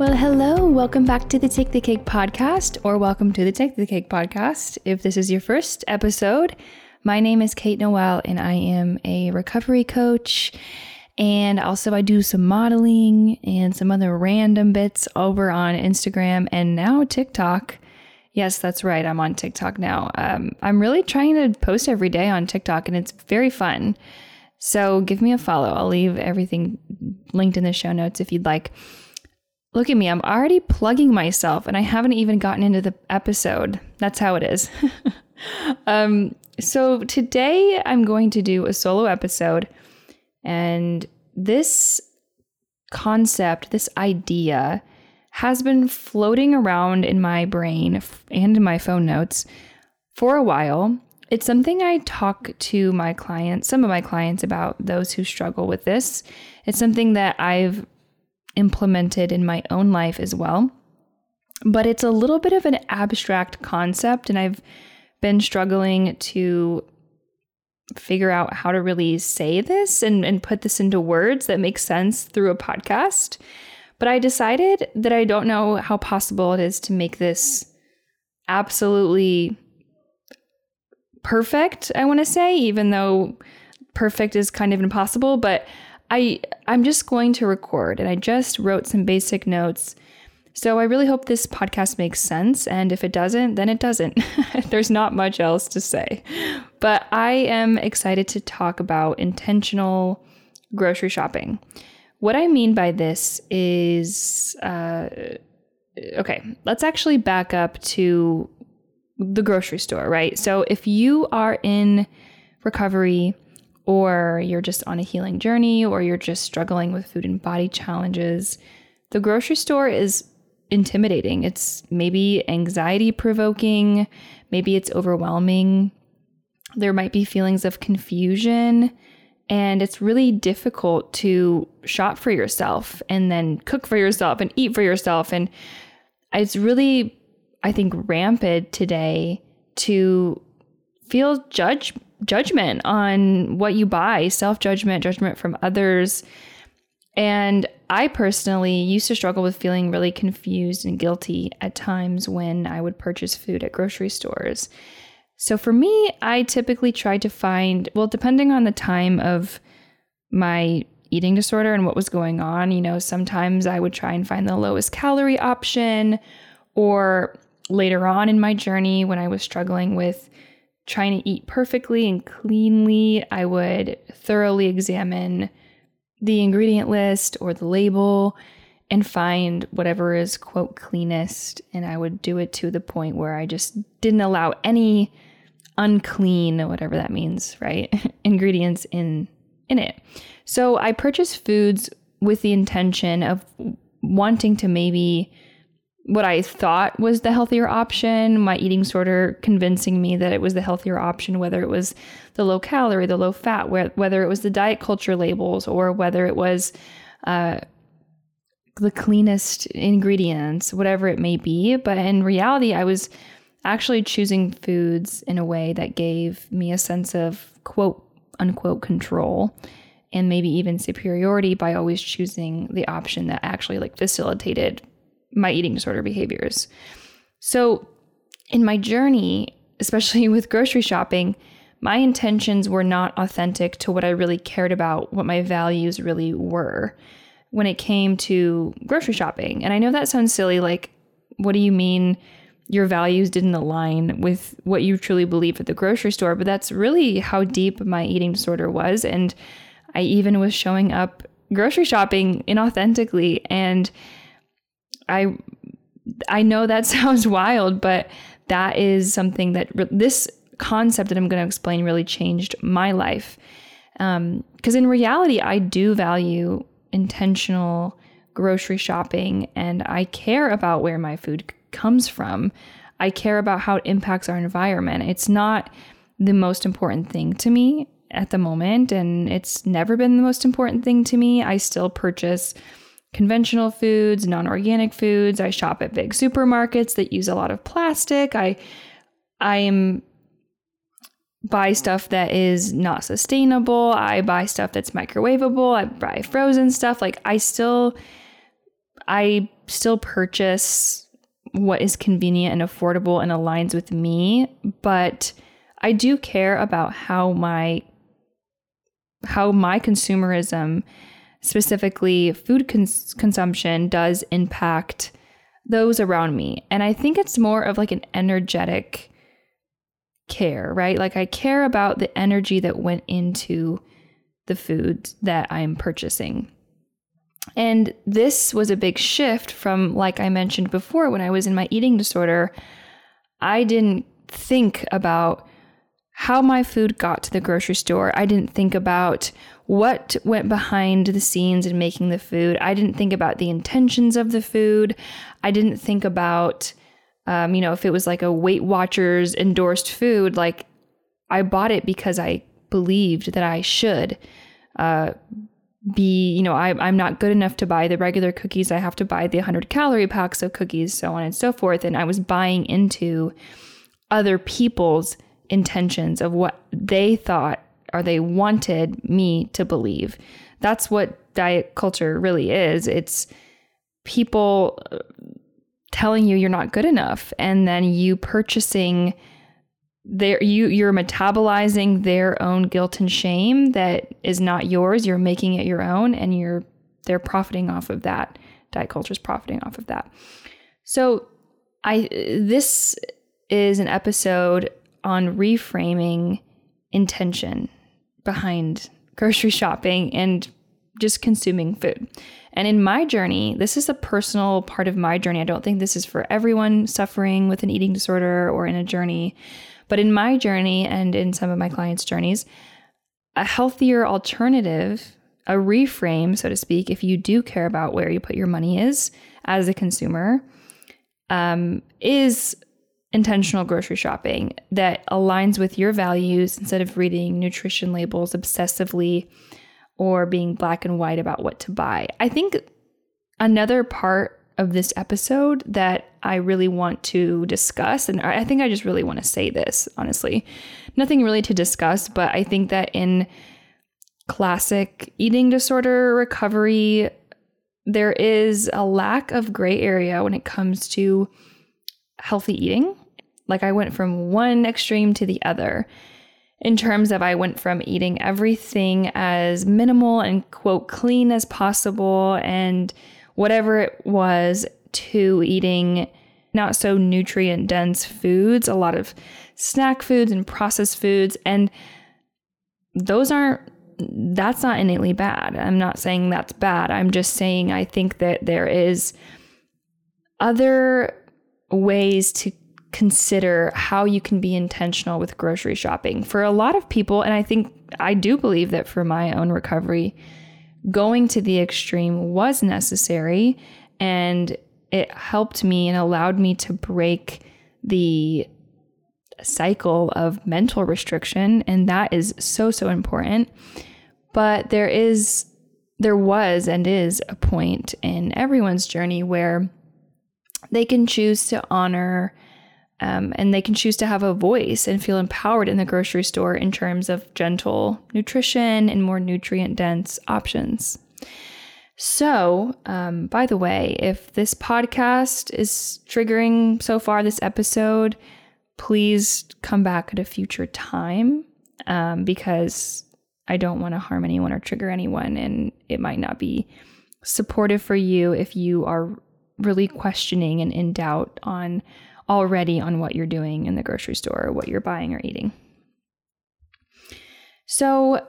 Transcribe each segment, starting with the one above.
Well, hello. Welcome back to the Take the Cake podcast, or welcome to the Take the Cake podcast. If this is your first episode, my name is Kate Noel, and I am a recovery coach. And also, I do some modeling and some other random bits over on Instagram and now TikTok. Yes, that's right. I'm on TikTok now. Um, I'm really trying to post every day on TikTok, and it's very fun. So give me a follow. I'll leave everything linked in the show notes if you'd like. Look at me, I'm already plugging myself and I haven't even gotten into the episode. That's how it is. um, so today I'm going to do a solo episode, and this concept, this idea, has been floating around in my brain and in my phone notes for a while. It's something I talk to my clients, some of my clients about those who struggle with this. It's something that I've implemented in my own life as well. But it's a little bit of an abstract concept, and I've been struggling to figure out how to really say this and, and put this into words that make sense through a podcast. But I decided that I don't know how possible it is to make this absolutely perfect, I want to say, even though perfect is kind of impossible. But I I'm just going to record and I just wrote some basic notes. So I really hope this podcast makes sense and if it doesn't, then it doesn't. There's not much else to say. But I am excited to talk about intentional grocery shopping. What I mean by this is uh, okay, let's actually back up to the grocery store, right? So if you are in recovery, or you're just on a healing journey, or you're just struggling with food and body challenges, the grocery store is intimidating. It's maybe anxiety provoking, maybe it's overwhelming. There might be feelings of confusion, and it's really difficult to shop for yourself and then cook for yourself and eat for yourself. And it's really, I think, rampant today to feel judged judgment on what you buy, self judgment, judgment from others. And I personally used to struggle with feeling really confused and guilty at times when I would purchase food at grocery stores. So for me, I typically tried to find, well, depending on the time of my eating disorder and what was going on, you know, sometimes I would try and find the lowest calorie option, or later on in my journey when I was struggling with trying to eat perfectly and cleanly, I would thoroughly examine the ingredient list or the label and find whatever is quote cleanest and I would do it to the point where I just didn't allow any unclean whatever that means, right? ingredients in in it. So I purchased foods with the intention of wanting to maybe what I thought was the healthier option, my eating disorder convincing me that it was the healthier option, whether it was the low calorie, the low fat, whether it was the diet culture labels, or whether it was uh, the cleanest ingredients, whatever it may be. But in reality, I was actually choosing foods in a way that gave me a sense of quote unquote control and maybe even superiority by always choosing the option that actually like facilitated my eating disorder behaviors. So, in my journey, especially with grocery shopping, my intentions were not authentic to what I really cared about, what my values really were when it came to grocery shopping. And I know that sounds silly like, what do you mean your values didn't align with what you truly believe at the grocery store? But that's really how deep my eating disorder was. And I even was showing up grocery shopping inauthentically. And I I know that sounds wild, but that is something that re- this concept that I'm going to explain really changed my life. Because um, in reality, I do value intentional grocery shopping and I care about where my food comes from. I care about how it impacts our environment. It's not the most important thing to me at the moment, and it's never been the most important thing to me. I still purchase conventional foods, non organic foods. I shop at big supermarkets that use a lot of plastic. I I am buy stuff that is not sustainable. I buy stuff that's microwavable. I buy frozen stuff. Like I still I still purchase what is convenient and affordable and aligns with me, but I do care about how my how my consumerism, specifically food cons- consumption, does impact those around me. And I think it's more of like an energetic care, right? Like I care about the energy that went into the food that I'm purchasing. And this was a big shift from, like I mentioned before, when I was in my eating disorder, I didn't think about how my food got to the grocery store. I didn't think about what went behind the scenes in making the food. I didn't think about the intentions of the food. I didn't think about, um, you know, if it was like a Weight Watchers endorsed food, like I bought it because I believed that I should. Uh, be, you know, I, I'm not good enough to buy the regular cookies. I have to buy the 100 calorie packs of cookies, so on and so forth. And I was buying into other people's intentions of what they thought or they wanted me to believe. That's what diet culture really is. It's people uh, telling you you're not good enough and then you purchasing there you you're metabolizing their own guilt and shame that is not yours you're making it your own and you're they're profiting off of that diet culture is profiting off of that so i this is an episode on reframing intention behind grocery shopping and just consuming food. And in my journey this is a personal part of my journey. I don't think this is for everyone suffering with an eating disorder or in a journey but in my journey and in some of my clients' journeys, a healthier alternative, a reframe, so to speak, if you do care about where you put your money is as a consumer, um, is intentional grocery shopping that aligns with your values instead of reading nutrition labels obsessively or being black and white about what to buy. I think another part of this episode that I really want to discuss. And I think I just really want to say this, honestly. Nothing really to discuss, but I think that in classic eating disorder recovery, there is a lack of gray area when it comes to healthy eating. Like I went from one extreme to the other in terms of I went from eating everything as minimal and quote clean as possible and whatever it was to eating not so nutrient dense foods, a lot of snack foods and processed foods. And those aren't, that's not innately bad. I'm not saying that's bad. I'm just saying I think that there is other ways to consider how you can be intentional with grocery shopping. For a lot of people, and I think I do believe that for my own recovery, going to the extreme was necessary and it helped me and allowed me to break the cycle of mental restriction and that is so so important but there is there was and is a point in everyone's journey where they can choose to honor um, and they can choose to have a voice and feel empowered in the grocery store in terms of gentle nutrition and more nutrient dense options. So, um, by the way, if this podcast is triggering so far this episode, please come back at a future time um, because I don't want to harm anyone or trigger anyone, and it might not be supportive for you if you are really questioning and in doubt on already on what you're doing in the grocery store or what you're buying or eating. So,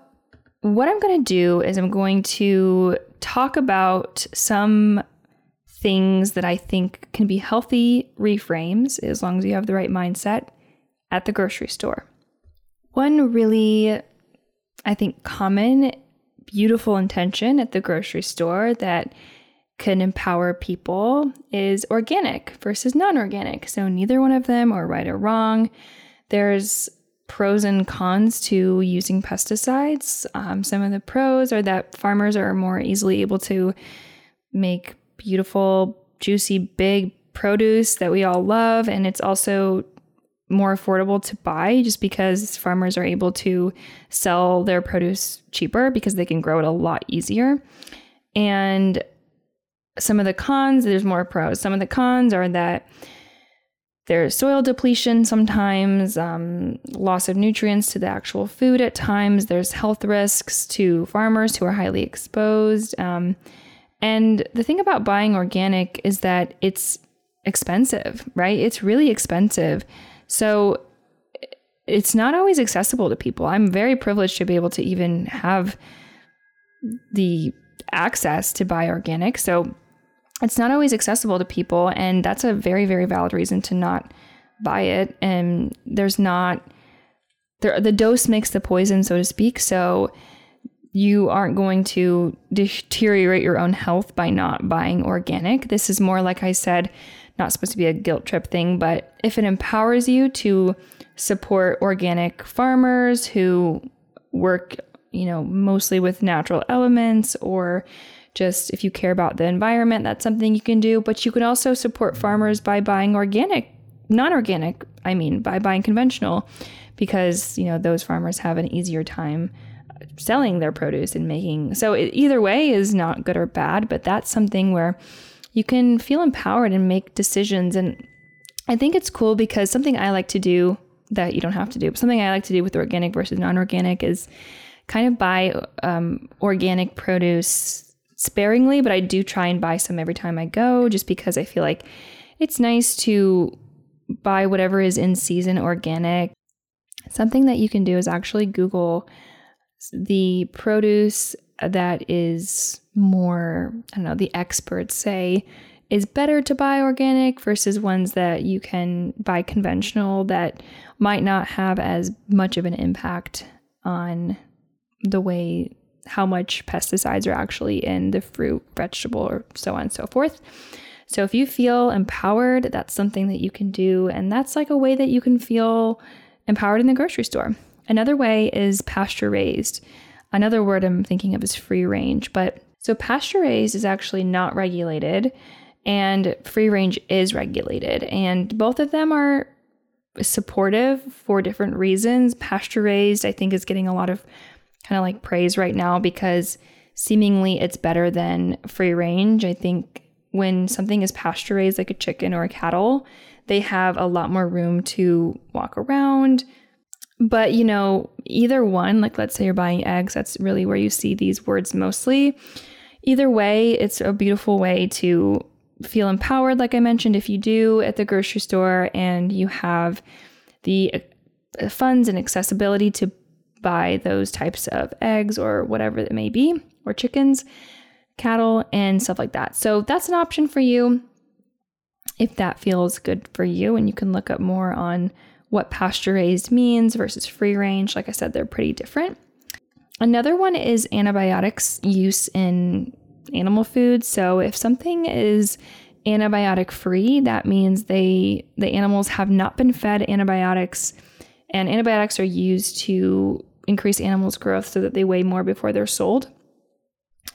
what I'm going to do is I'm going to talk about some things that I think can be healthy reframes as long as you have the right mindset at the grocery store. One really, I think, common, beautiful intention at the grocery store that can empower people is organic versus non organic. So neither one of them are right or wrong. There's pros and cons to using pesticides. Um, some of the pros are that farmers are more easily able to make beautiful, juicy, big produce that we all love. And it's also more affordable to buy just because farmers are able to sell their produce cheaper because they can grow it a lot easier. And some of the cons, there's more pros. Some of the cons are that there's soil depletion sometimes, um, loss of nutrients to the actual food at times. There's health risks to farmers who are highly exposed. Um, and the thing about buying organic is that it's expensive, right? It's really expensive. So it's not always accessible to people. I'm very privileged to be able to even have the access to buy organic. So it's not always accessible to people. And that's a very, very valid reason to not buy it. And there's not, there, the dose makes the poison, so to speak. So you aren't going to deteriorate your own health by not buying organic. This is more, like I said, not supposed to be a guilt trip thing, but if it empowers you to support organic farmers who work, you know, mostly with natural elements or just if you care about the environment, that's something you can do. But you can also support farmers by buying organic, non organic, I mean, by buying conventional, because, you know, those farmers have an easier time selling their produce and making. So it, either way is not good or bad, but that's something where you can feel empowered and make decisions. And I think it's cool because something I like to do that you don't have to do, but something I like to do with organic versus non organic is kind of buy um, organic produce sparingly, but I do try and buy some every time I go just because I feel like it's nice to buy whatever is in season organic. Something that you can do is actually Google the produce that is more, I don't know, the experts say is better to buy organic versus ones that you can buy conventional that might not have as much of an impact on the way how much pesticides are actually in the fruit, vegetable, or so on and so forth. So if you feel empowered, that's something that you can do. And that's like a way that you can feel empowered in the grocery store. Another way is pasture raised. Another word I'm thinking of is free range, but so pasture raised is actually not regulated and free range is regulated. And both of them are supportive for different reasons. Pasture raised, I think, is getting a lot of kind of like praise right now because seemingly it's better than free range. I think when something is pasture raised, like a chicken or a cattle, they have a lot more room to walk around, but, you know, either one, like let's say you're buying eggs, that's really where you see these words mostly. Either way, it's a beautiful way to feel empowered, like I mentioned, if you do at the grocery store and you have the uh, funds and accessibility to buy those types of eggs or whatever it may be, or chickens, cattle, and stuff like that. So that's an option for you if that feels good for you. And you can look up more on what pasture raised means versus free range. Like I said, they're pretty different. Another one is antibiotics use in animal food. So if something is antibiotic free, that means they the animals have not been fed antibiotics and antibiotics are used to increase animals' growth so that they weigh more before they're sold.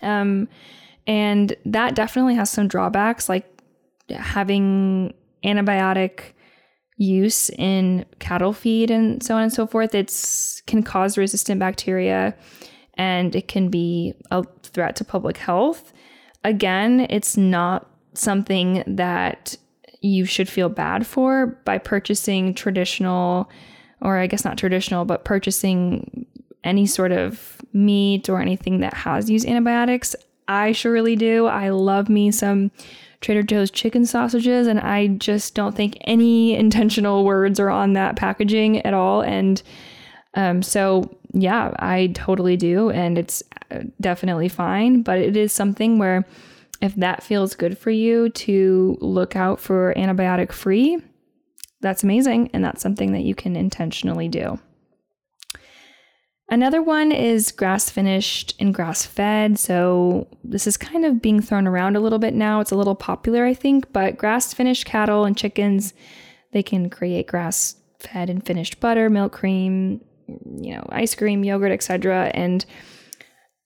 Um, and that definitely has some drawbacks, like having antibiotic use in cattle feed and so on and so forth, it's can cause resistant bacteria and it can be a threat to public health. Again, it's not something that you should feel bad for by purchasing traditional or I guess not traditional, but purchasing any sort of meat or anything that has used antibiotics. I surely do. I love me some Trader Joe's chicken sausages, and I just don't think any intentional words are on that packaging at all. And um, so, yeah, I totally do, and it's uh, definitely fine. But it is something where if that feels good for you to look out for antibiotic free, that's amazing, and that's something that you can intentionally do. Another one is grass finished and grass fed. So this is kind of being thrown around a little bit now. It's a little popular, I think, but grass finished cattle and chickens, they can create grass fed and finished butter, milk cream, you know, ice cream, yogurt, etc. And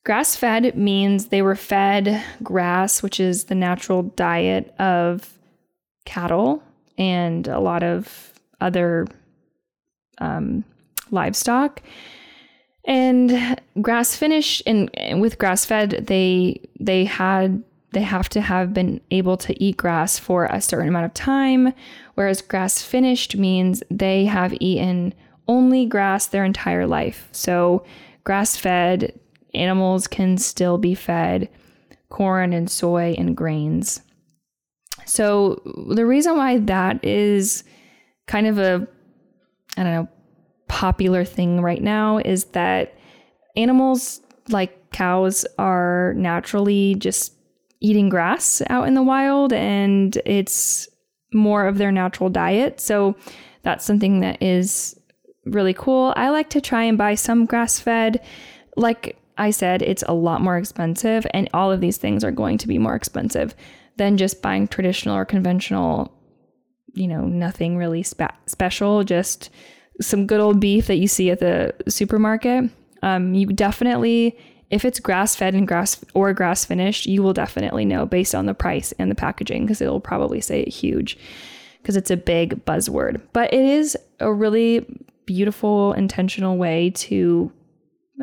grass fed means they were fed grass, which is the natural diet of cattle and a lot of other um, livestock. And grass finished and, and with grass fed they they had they have to have been able to eat grass for a certain amount of time whereas grass finished means they have eaten only grass their entire life. So grass fed animals can still be fed corn and soy and grains so the reason why that is kind of a i don't know popular thing right now is that animals like cows are naturally just eating grass out in the wild and it's more of their natural diet. So that's something that is really cool. I like to try and buy some grass fed. Like I said, it's a lot more expensive, and all of these things are going to be more expensive than just buying traditional or conventional, you know, nothing really spe- special, just some good old beef that you see at the supermarket. Um, you definitely, if it's grass fed and grass or grass finished, you will definitely know based on the price and the packaging because it'll probably say it huge because it's a big buzzword. But it is a really beautiful, intentional way to,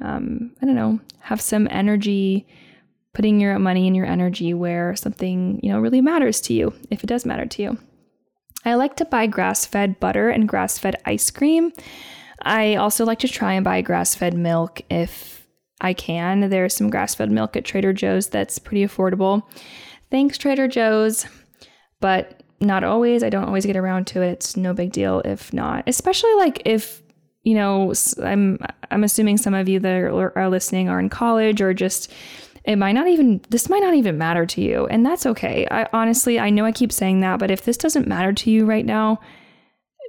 um, I don't know, have some energy, putting your money and your energy where something, you know, really matters to you, if it does matter to you. I like to buy grass fed butter and grass fed ice cream. I also like to try and buy grass fed milk if I can. There's some grass fed milk at Trader Joe's that's pretty affordable. Thanks, Trader Joe's. But not always. I don't always get around to it. It's no big deal if not. Especially like if you know, I'm I'm assuming some of you that are, are listening are in college or just it might not even this might not even matter to you and that's okay. I honestly i know i keep saying that but if this doesn't matter to you right now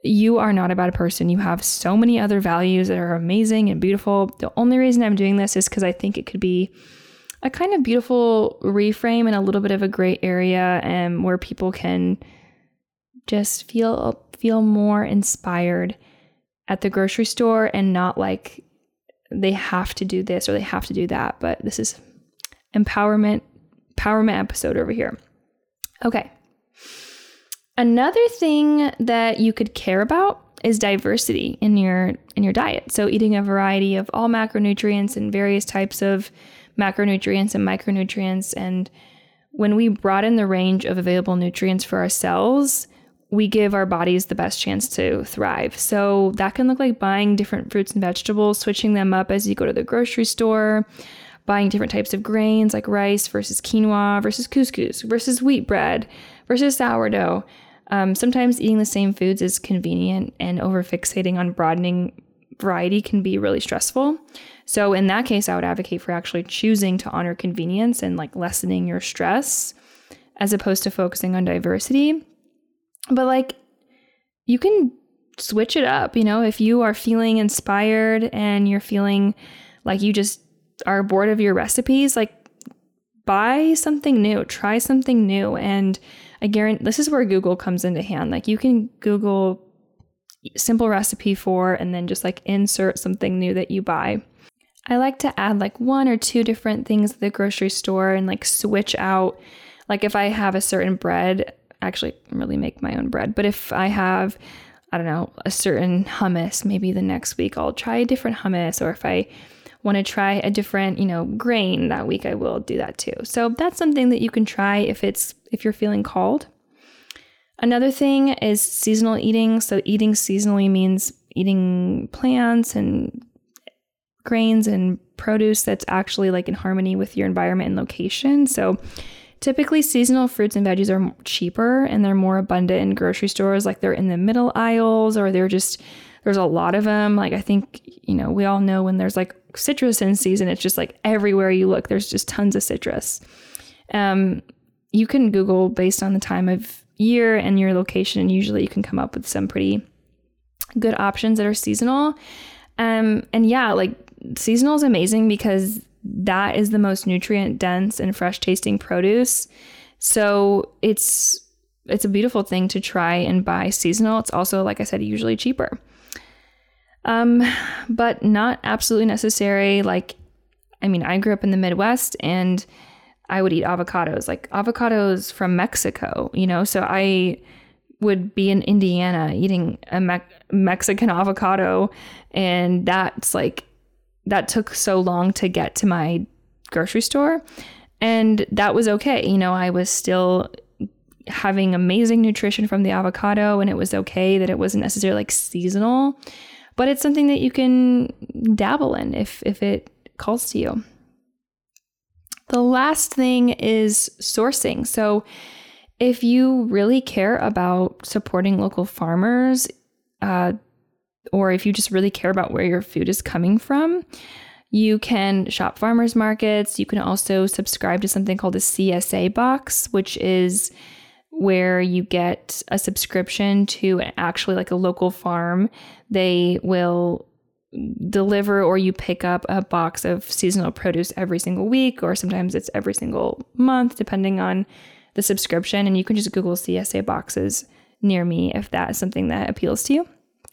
you are not a bad person. You have so many other values that are amazing and beautiful. The only reason i'm doing this is because i think it could be a kind of beautiful reframe and a little bit of a gray area and where people can just feel feel more inspired at the grocery store and not like they have to do this or they have to do that but this is empowerment empowerment episode over here. Okay. Another thing that you could care about is diversity in your in your diet. So eating a variety of all macronutrients and various types of macronutrients and micronutrients and when we broaden the range of available nutrients for ourselves, we give our bodies the best chance to thrive. So that can look like buying different fruits and vegetables, switching them up as you go to the grocery store, buying different types of grains like rice versus quinoa versus couscous versus wheat bread versus sourdough. Um, sometimes eating the same foods is convenient, and over fixating on broadening variety can be really stressful. So, in that case, I would advocate for actually choosing to honor convenience and like lessening your stress as opposed to focusing on diversity. But, like, you can switch it up. You know, if you are feeling inspired and you're feeling like you just are bored of your recipes, like buy something new, try something new. And I guarantee this is where Google comes into hand. Like you can Google simple recipe for and then just like insert something new that you buy. I like to add like one or two different things at the grocery store and like switch out. Like if I have a certain bread, actually really make my own bread, but if I have I don't know, a certain hummus, maybe the next week I'll try a different hummus or if I want to try a different, you know, grain that week, I will do that too. So that's something that you can try if it's if you're feeling called. Another thing is seasonal eating. So eating seasonally means eating plants and grains and produce that's actually like in harmony with your environment and location. So typically seasonal fruits and veggies are cheaper and they're more abundant in grocery stores like they're in the middle aisles or they're just there's a lot of them. Like I think, you know, we all know when there's like citrus in season, it's just like everywhere you look, there's just tons of citrus. Um, you can Google based on the time of year and your location, and usually you can come up with some pretty good options that are seasonal. Um, and yeah, like seasonal is amazing because that is the most nutrient dense and fresh tasting produce. So it's it's a beautiful thing to try and buy seasonal. It's also, like I said, usually cheaper. Um, but not absolutely necessary. Like, I mean, I grew up in the Midwest and I would eat avocados, like avocados from Mexico, you know? So I would be in Indiana eating a Me- Mexican avocado. And that's like, that took so long to get to my grocery store. And that was okay. You know, I was still having amazing nutrition from the avocado, and it was okay that it wasn't necessarily like seasonal, but it's something that you can dabble in if, if it calls to you. The last thing is sourcing. So, if you really care about supporting local farmers, uh, or if you just really care about where your food is coming from, you can shop farmers markets. You can also subscribe to something called a CSA box, which is where you get a subscription to actually like a local farm. They will deliver or you pick up a box of seasonal produce every single week, or sometimes it's every single month, depending on the subscription. And you can just Google CSA boxes near me if that is something that appeals to you.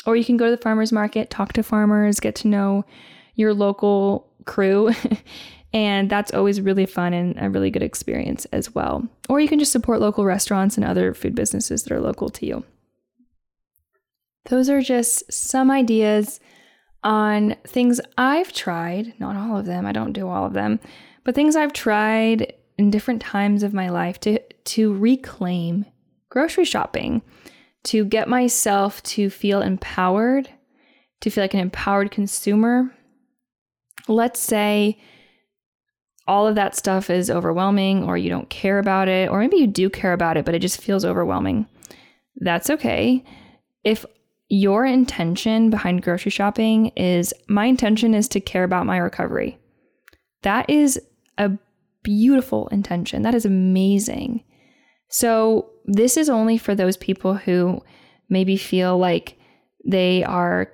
Or you can go to the farmer's market, talk to farmers, get to know your local crew. and that's always really fun and a really good experience as well. Or you can just support local restaurants and other food businesses that are local to you. Those are just some ideas on things I've tried, not all of them, I don't do all of them, but things I've tried in different times of my life to to reclaim grocery shopping, to get myself to feel empowered, to feel like an empowered consumer, let's say all of that stuff is overwhelming or you don't care about it, or maybe you do care about it, but it just feels overwhelming. That's okay. If your intention behind grocery shopping is my intention is to care about my recovery, that is a beautiful intention. That is amazing. So, this is only for those people who maybe feel like they are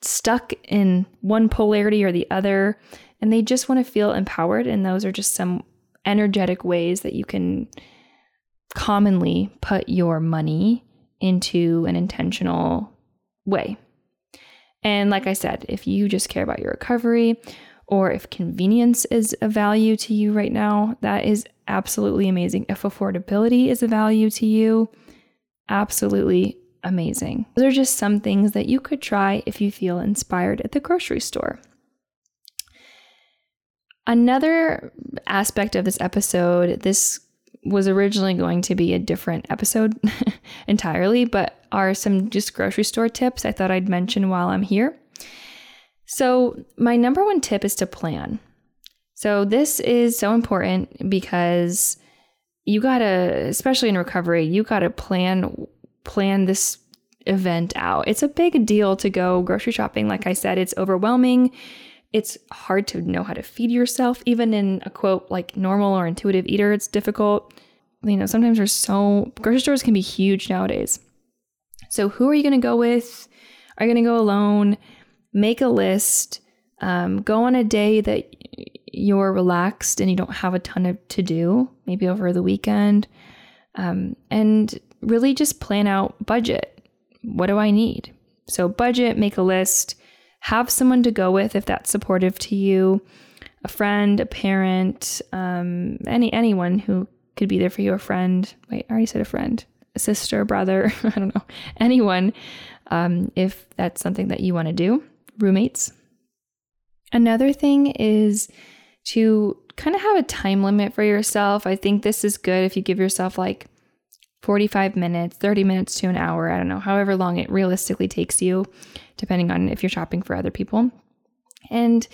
stuck in one polarity or the other and they just want to feel empowered and those are just some energetic ways that you can commonly put your money into an intentional way. And like I said, if you just care about your recovery or if convenience is a value to you right now, that is absolutely amazing. If affordability is a value to you, absolutely amazing. Those are just some things that you could try if you feel inspired at the grocery store. Another aspect of this episode, this was originally going to be a different episode entirely, but are some just grocery store tips I thought I'd mention while I'm here. So, my number one tip is to plan. So, this is so important because you gotta, especially in recovery, you gotta plan plan this event out. It's a big deal to go grocery shopping. Like I said, it's overwhelming. It's hard to know how to feed yourself. Even in a quote like normal or intuitive eater, it's difficult. You know, sometimes there's so, grocery stores can be huge nowadays. So, who are you going to go with? Are you going to go alone? Make a list. Um, go on a day that you're relaxed and you don't have a ton of to do, maybe over the weekend. Um, and really just plan out budget. What do I need? So, budget, make a list, have someone to go with if that's supportive to you a friend, a parent, um, any anyone who could be there for you, a friend. Wait, I already said a friend, a sister, brother, I don't know, anyone, um, if that's something that you want to do, roommates. Another thing is to kind of have a time limit for yourself. I think this is good if you give yourself like 45 minutes, 30 minutes to an hour. I don't know, however long it realistically takes you, depending on if you're shopping for other people. And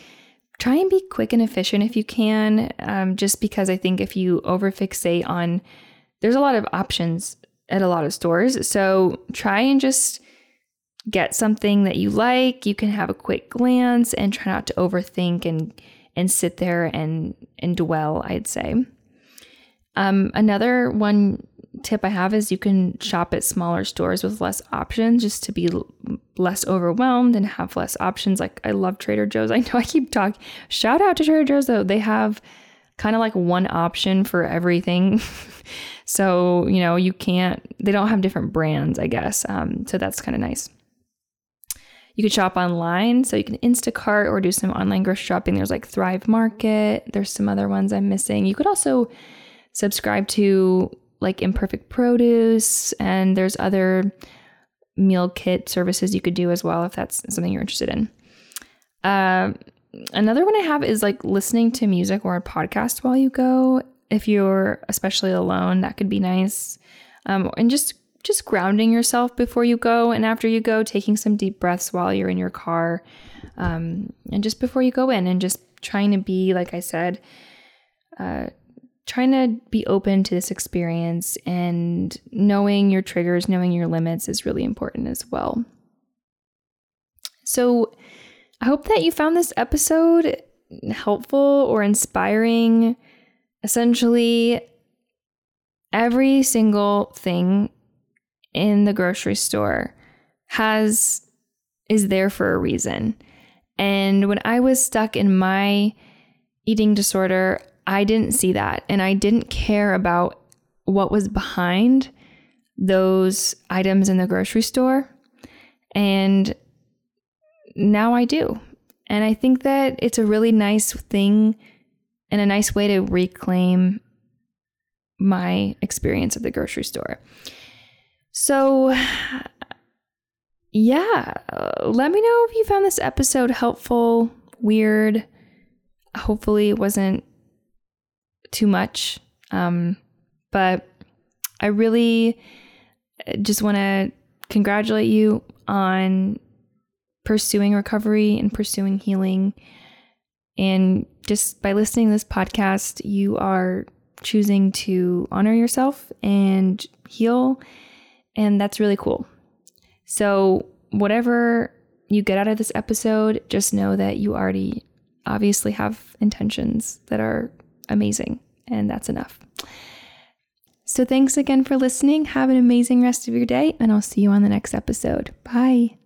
try and be quick and efficient if you can, um, just because I think if you overfixate on, there's a lot of options at a lot of stores. So try and just get something that you like. You can have a quick glance and try not to overthink and and sit there and and dwell. I'd say. Um, another one tip I have is you can shop at smaller stores with less options just to be less overwhelmed and have less options. Like I love Trader Joe's. I know I keep talking. Shout out to Trader Joe's though. They have kind of like one option for everything. so, you know, you can't, they don't have different brands, I guess. Um, so that's kind of nice. You could shop online, so you can Instacart or do some online grocery shopping. There's like Thrive Market. There's some other ones I'm missing. You could also subscribe to like Imperfect Produce, and there's other meal kit services you could do as well if that's something you're interested in. Uh, another one I have is like listening to music or a podcast while you go. If you're especially alone, that could be nice. Um, and just just grounding yourself before you go and after you go, taking some deep breaths while you're in your car, um, and just before you go in, and just trying to be, like I said, uh, trying to be open to this experience and knowing your triggers, knowing your limits is really important as well. So, I hope that you found this episode helpful or inspiring. Essentially, every single thing in the grocery store has is there for a reason. And when I was stuck in my eating disorder, I didn't see that and I didn't care about what was behind those items in the grocery store. And now I do. And I think that it's a really nice thing and a nice way to reclaim my experience at the grocery store. So, yeah, let me know if you found this episode helpful, weird. Hopefully, it wasn't too much. Um, but I really just want to congratulate you on pursuing recovery and pursuing healing. And just by listening to this podcast, you are choosing to honor yourself and heal and that's really cool. So, whatever you get out of this episode, just know that you already obviously have intentions that are amazing, and that's enough. So, thanks again for listening. Have an amazing rest of your day, and I'll see you on the next episode. Bye.